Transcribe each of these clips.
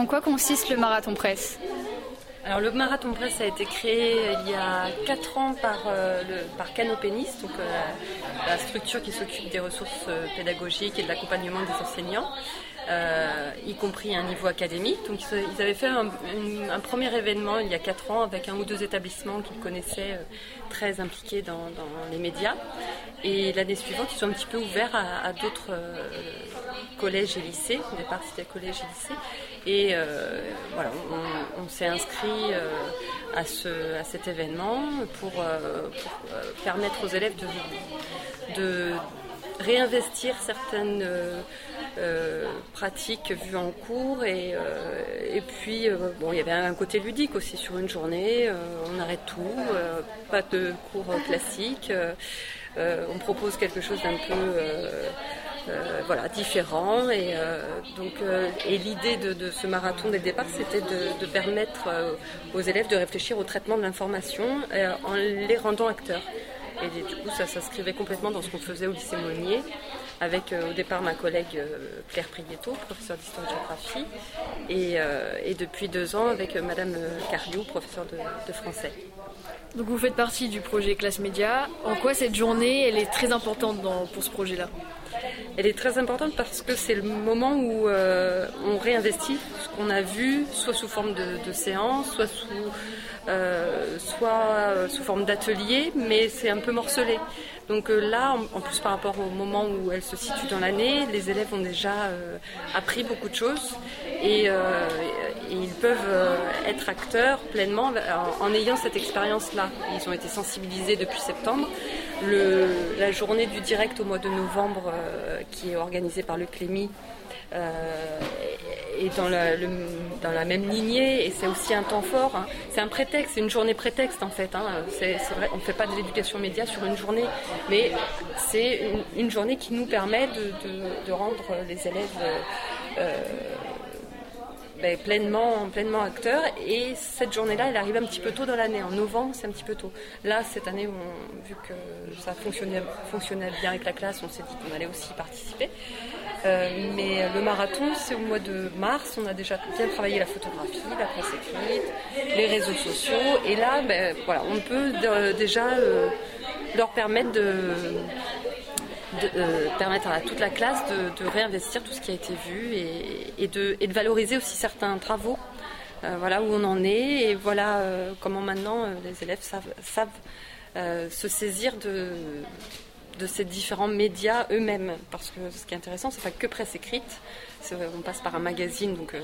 En quoi consiste le marathon presse? Alors le marathon presse a été créé il y a 4 ans par, euh, Canopénis, donc euh, la, structure qui s'occupe des ressources euh, pédagogiques et de l'accompagnement des enseignants, y compris à un niveau académique. Donc ils avaient fait un, premier événement il y a 4 ans avec un ou deux établissements qu'ils connaissaient très impliqués dans, les médias. Et l'année suivante, ils sont un petit peu ouverts à, d'autres collèges et lycées. Au départ, c'était collèges et lycées. Et euh, voilà, on, s'est inscrit euh, à, ce, à cet événement pour, euh, permettre aux élèves de, de réinvestir certaines pratiques vues en cours et, et puis bon il y avait un côté ludique aussi sur une journée on arrête tout pas de cours classiques on propose quelque chose d'un peu euh, voilà, différents. Et, euh, euh, et l'idée de, ce marathon dès le départ, c'était de, permettre aux élèves de réfléchir au traitement de l'information en les rendant acteurs. Et du coup, ça s'inscrivait complètement dans ce qu'on faisait au lycée Monnier, avec au départ ma collègue Claire Prieto, professeure d'histoire-géographie, et, et, depuis deux ans avec Madame Cariou, professeure de, français. Donc vous faites partie du projet Classe Média. En quoi cette journée elle est très importante pour ce projet-là? Elle est très importante parce que c'est le moment où euh, on réinvestit ce qu'on a vu, soit sous forme de, séance, soit sous, euh, soit sous forme d'atelier, mais c'est un peu morcelé. Donc euh, là, en, plus par rapport au moment où elle se situe dans l'année, les élèves ont déjà appris beaucoup de choses et, ils peuvent être acteurs pleinement en ayant cette expérience-là. Ils ont été sensibilisés depuis septembre la journée du direct au mois de novembre, euh, qui est organisée par le Clémy, euh, est dans la, même lignée et c'est aussi un temps fort. Hein. C'est un prétexte, c'est une journée prétexte en fait. Hein. On ne fait pas de l'éducation média sur une journée, mais c'est une, journée qui nous permet de, rendre les élèves euh, ben, pleinement, acteur. Et cette journée-là, elle arrive un petit peu tôt dans l'année. En novembre, c'est un petit peu tôt. Là, cette année, vu que ça fonctionnait, fonctionnait bien avec la classe, on s'est dit qu'on allait aussi participer. Euh, mais le marathon, c'est au mois de mars. On a déjà bien travaillé la photographie, la presse écrite, les réseaux sociaux. Et là, ben, voilà, on peut euh, déjà euh, leur permettre de de euh, permettre à toute la classe de, réinvestir tout ce qui a été vu et, de, valoriser aussi certains travaux. Euh, voilà où on en est et voilà euh, comment maintenant les élèves savent, se saisir de, de ces différents médias eux-mêmes. Parce que ce qui est intéressant, c'est pas que presse écrite. On passe par un magazine donc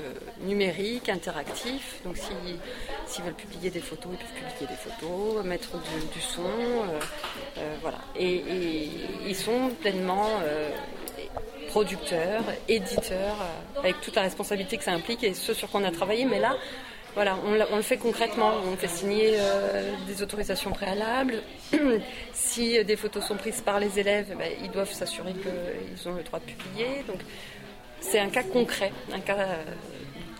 numérique, interactif. Donc s'ils veulent publier des photos, ils peuvent publier des photos, mettre du, son, voilà. Et, ils sont pleinement producteurs, éditeurs, avec toute la responsabilité que ça implique et ce sur quoi on a travaillé. Mais là, voilà, on, le fait concrètement. On fait signer des autorisations préalables. si des photos sont prises par les élèves, ben, ils doivent s'assurer qu'ils ont le droit de publier. Donc, c'est un cas concret, un cas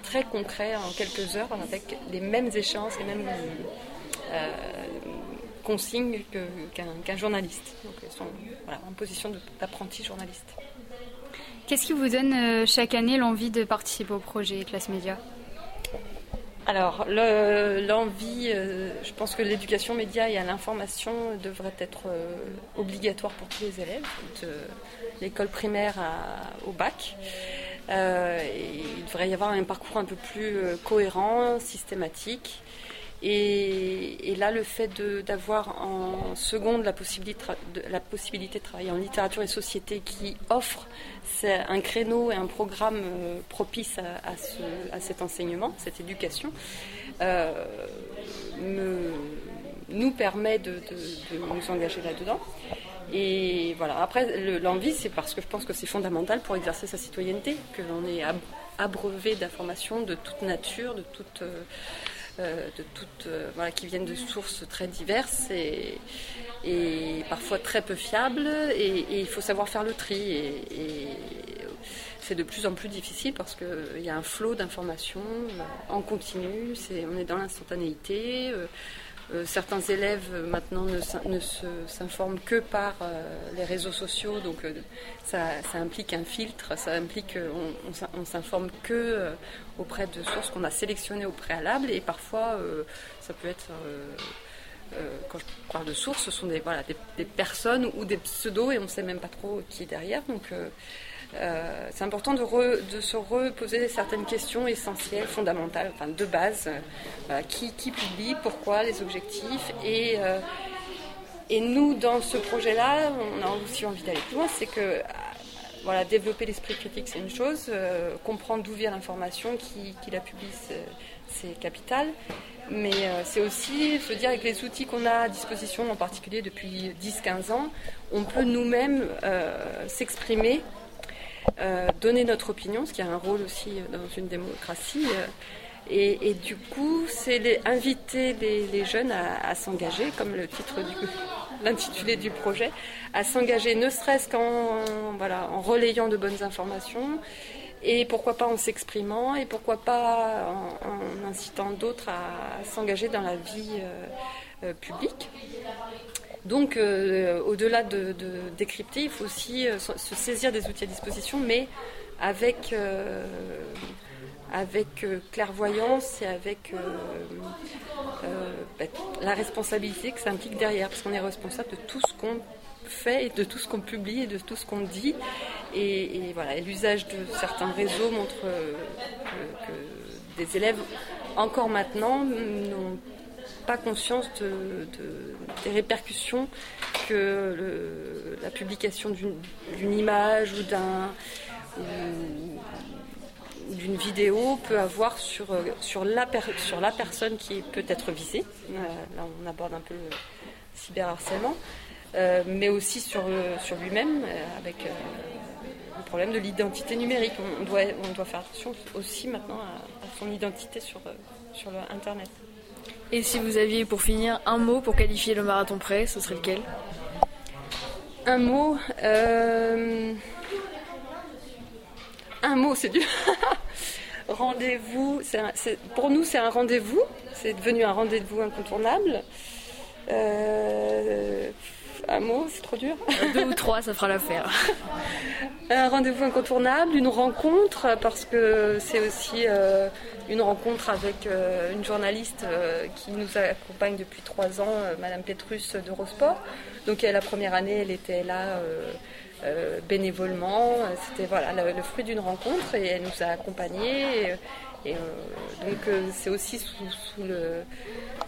très concret en quelques heures avec les mêmes échanges, les mêmes consignes qu'un journaliste. Donc ils sont en position d'apprenti journaliste. Qu'est-ce qui vous donne euh, chaque année l'envie de participer au projet Classe Média? Alors, l'envie, euh, je pense que l'éducation média et à l'information devrait être euh, obligatoire pour tous les élèves, de l'école primaire au bac. il devrait y avoir un parcours un peu plus cohérent, systématique. Et, là, le fait d'avoir en seconde la possibilité, de, la possibilité de travailler en littérature et société qui offre un créneau et un programme euh, propice à, cet enseignement, cette éducation, euh, nous permet de, nous engager là-dedans. Et voilà, après, l'envie, c'est parce que je pense que c'est fondamental pour exercer sa citoyenneté, que l'on est abreuvé d'informations de toute nature, de toute. Euh, de toutes, euh, voilà, qui viennent de sources très diverses et, et parfois très peu fiables. Et, il faut savoir faire le tri. Et, c'est de plus en plus difficile parce qu'il y a un flot d'informations euh, en continu. C'est, on est dans l'instantanéité. Certains élèves maintenant ne, s'informent que par les réseaux sociaux, donc ça, implique un filtre, ça implique qu'on on, s'informe que auprès de sources qu'on a sélectionnées au préalable et parfois ça peut être quand je parle de sources, ce sont des, voilà, des, personnes ou des pseudos et on ne sait même pas trop qui est derrière. Donc euh, c'est important de, se reposer certaines questions essentielles, fondamentales, enfin de base. Euh, qui, publie, pourquoi, les objectifs. Et, euh, et nous, dans ce projet-là, on a aussi envie d'aller plus loin, c'est que développer l'esprit critique, c'est une chose, comprendre d'où vient l'information, qui, qui, la publie, c'est capital. Mais c'est aussi se dire avec les outils qu'on a à disposition, en particulier depuis 10-15 ans, on peut nous-mêmes s'exprimer euh, donner notre opinion, ce qui a un rôle aussi dans une démocratie. Euh, et, du coup, c'est inviter les, jeunes à, s'engager, comme le titre l'intitulé du projet, à s'engager ne serait-ce qu'en voilà, en relayant de bonnes informations et pourquoi pas en s'exprimant et pourquoi pas en, incitant d'autres à, s'engager dans la vie euh, publique. Donc, euh, au-delà de, décrypter, il faut aussi euh, se saisir des outils à disposition, mais avec, euh, avec clairvoyance et avec bah, la responsabilité que ça implique derrière, parce qu'on est responsable de tout ce qu'on fait et de tout ce qu'on publie et de tout ce qu'on dit. Et, voilà, l'usage de certains réseaux montre que, que des élèves, encore maintenant, n'ont pas conscience de, des répercussions que la publication d'une image ou d'un d'une vidéo peut avoir sur, sur, la, sur la personne qui peut être visée. Euh, là, on aborde un peu le cyberharcèlement, euh, mais aussi sur, sur lui-même, euh, avec le problème de l'identité numérique. On doit, on doit faire attention aussi maintenant à, à son identité sur, sur le Internet. Et si vous aviez pour finir un mot pour qualifier le marathon prêt, ce serait lequel? Un mot. Euh, un mot, c'est du. rendez-vous. Pour nous, c'est un rendez-vous. C'est devenu un rendez-vous incontournable. Euh, un mot, c'est trop dur. Deux ou trois, ça fera l'affaire. un rendez-vous incontournable, une rencontre, parce que c'est aussi euh, une rencontre avec euh, une journaliste euh, qui nous accompagne depuis trois ans, Madame Petrus d'Eurosport. Donc la première année, elle était là. bénévolement, c'était voilà le, fruit d'une rencontre et elle nous a accompagnés. Et, donc c'est aussi sous, le,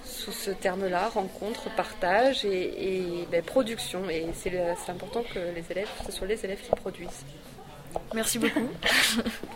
sous ce terme-là, rencontre, partage et, ben, production. Et c'est important que les élèves, ce soit les élèves qui produisent. Merci beaucoup.